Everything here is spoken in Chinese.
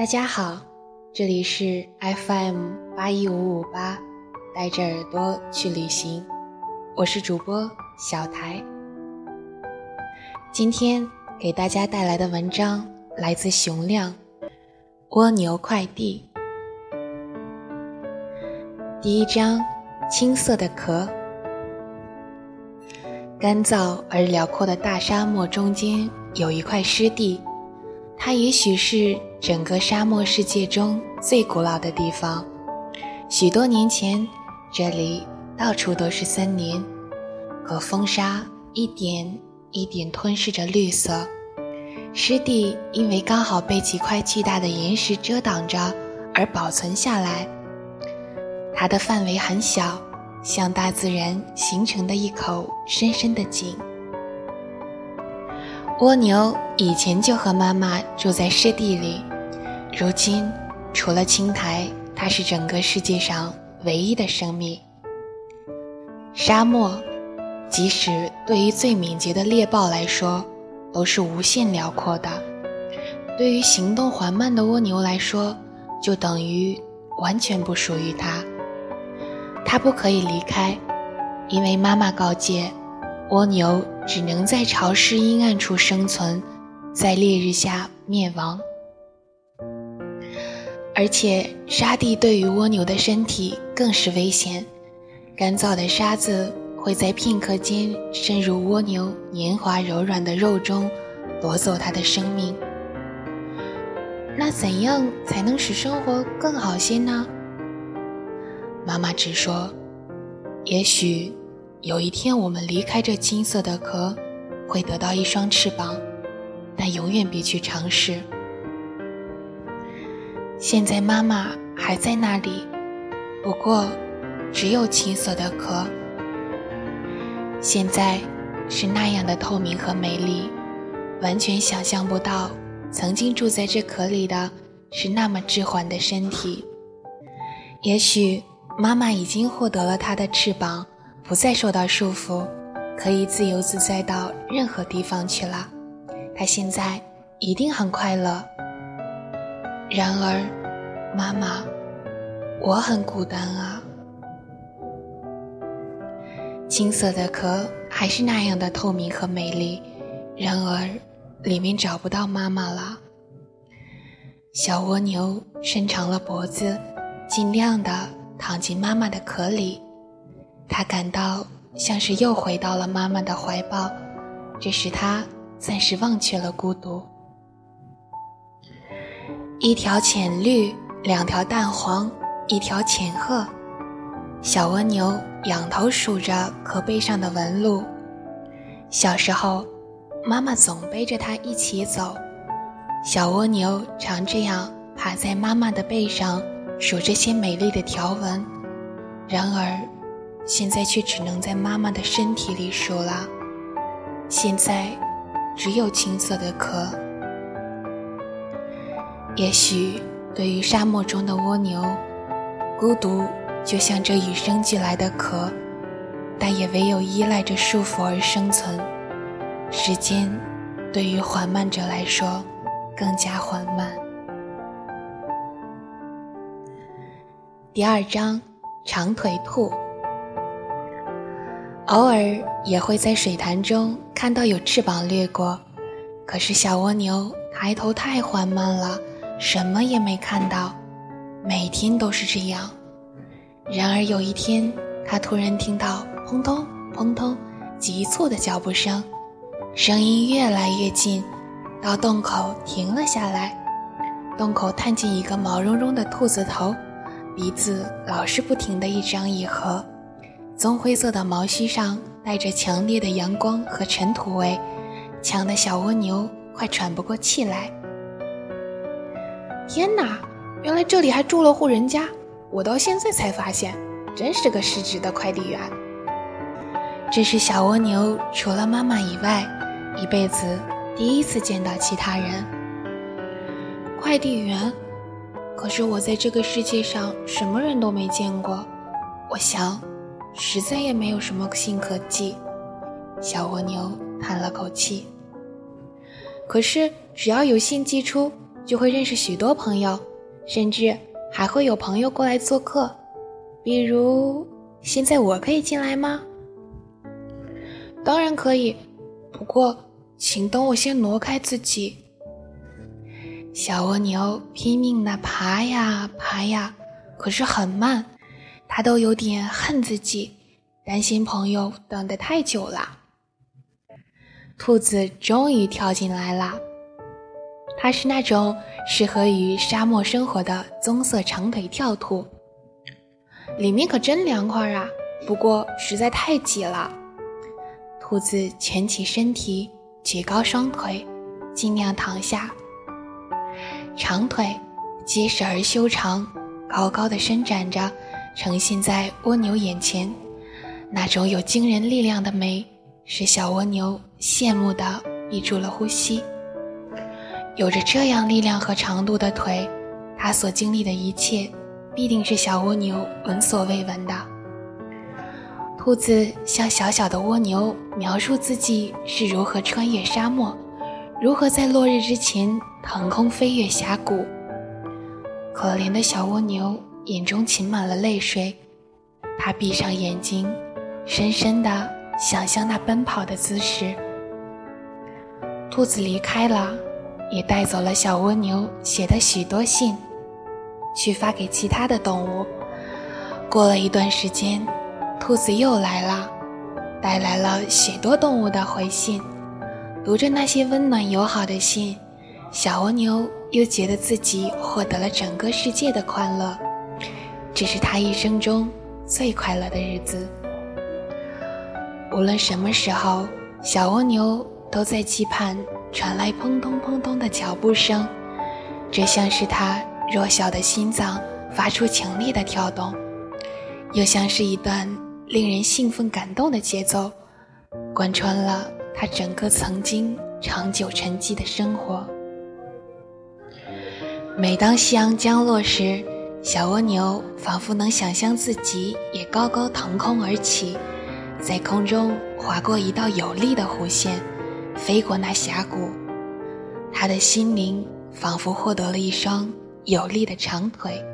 大家好，这里是 FM 八一五五八，带着耳朵去旅行，我是主播小台。今天给大家带来的文章来自熊亮，《蜗牛快递》第一章：青色的壳。干燥而辽阔的大沙漠中间有一块湿地。它也许是整个沙漠世界中最古老的地方。许多年前，这里到处都是森林，可风沙一点一点吞噬着绿色。湿地因为刚好被几块巨大的岩石遮挡着而保存下来。它的范围很小，像大自然形成的一口深深的井。蜗牛以前就和妈妈住在湿地里，如今除了青苔，它是整个世界上唯一的生命。沙漠，即使对于最敏捷的猎豹来说，都是无限辽阔的；对于行动缓慢的蜗牛来说，就等于完全不属于它。它不可以离开，因为妈妈告诫。蜗牛只能在潮湿阴暗处生存，在烈日下灭亡。而且沙地对于蜗牛的身体更是危险，干燥的沙子会在片刻间渗入蜗牛黏滑柔软的肉中，夺走它的生命。那怎样才能使生活更好些呢？妈妈只说：“也许。”有一天，我们离开这金色的壳，会得到一双翅膀，但永远别去尝试。现在妈妈还在那里，不过只有青色的壳。现在是那样的透明和美丽，完全想象不到曾经住在这壳里的是那么滞缓的身体。也许妈妈已经获得了它的翅膀。不再受到束缚，可以自由自在到任何地方去了。她现在一定很快乐。然而，妈妈，我很孤单啊。青色的壳还是那样的透明和美丽，然而里面找不到妈妈了。小蜗牛伸长了脖子，尽量的躺进妈妈的壳里。它感到像是又回到了妈妈的怀抱，这使它暂时忘却了孤独。一条浅绿，两条淡黄，一条浅褐。小蜗牛仰头数着壳背上的纹路。小时候，妈妈总背着它一起走。小蜗牛常这样趴在妈妈的背上数这些美丽的条纹。然而。现在却只能在妈妈的身体里数了。现在，只有青色的壳。也许对于沙漠中的蜗牛，孤独就像这与生俱来的壳，但也唯有依赖着束缚而生存。时间，对于缓慢者来说，更加缓慢。第二章，长腿兔。偶尔也会在水潭中看到有翅膀掠过，可是小蜗牛抬头太缓慢了，什么也没看到。每天都是这样。然而有一天，他突然听到砰通砰通急促的脚步声，声音越来越近，到洞口停了下来。洞口探进一个毛茸茸的兔子头，鼻子老是不停地一张一合。棕灰色的毛须上带着强烈的阳光和尘土味，呛得小蜗牛快喘不过气来。天哪，原来这里还住了户人家！我到现在才发现，真是个失职的快递员。这是小蜗牛除了妈妈以外，一辈子第一次见到其他人。快递员？可是我在这个世界上什么人都没见过。我想。实在也没有什么信可寄，小蜗牛叹了口气。可是只要有信寄出，就会认识许多朋友，甚至还会有朋友过来做客。比如，现在我可以进来吗？当然可以，不过请等我先挪开自己。小蜗牛拼命地爬呀爬呀，可是很慢，它都有点恨自己，担心朋友等得太久了。兔子终于跳进来了，它是那种适合于沙漠生活的棕色长腿跳兔。里面可真凉快啊，不过实在太挤了。兔子蜷起身体，举高双腿，尽量躺下。长腿结实而修长，高高的伸展着，呈现在蜗牛眼前，那种有惊人力量的美。使小蜗牛羡慕地闭住了呼吸。有着这样力量和长度的腿，它所经历的一切，必定是小蜗牛闻所未闻的。兔子向小小的蜗牛描述自己是如何穿越沙漠，如何在落日之前腾空飞越峡谷。可怜的小蜗牛眼中噙满了泪水，它闭上眼睛，深深地。想象那奔跑的姿势。兔子离开了，也带走了小蜗牛写的许多信，去发给其他的动物。过了一段时间，兔子又来了，带来了许多动物的回信。读着那些温暖友好的信，小蜗牛又觉得自己获得了整个世界的快乐。这是他一生中最快乐的日子。无论什么时候，小蜗牛都在期盼传来砰咚砰咚的脚步声，这像是它弱小的心脏发出强烈的跳动，又像是一段令人兴奋感动的节奏，贯穿了它整个曾经长久沉寂的生活。每当夕阳降落时，小蜗牛仿佛能想象自己也高高腾空而起。在空中划过一道有力的弧线，飞过那峡谷，他的心灵仿佛获得了一双有力的长腿。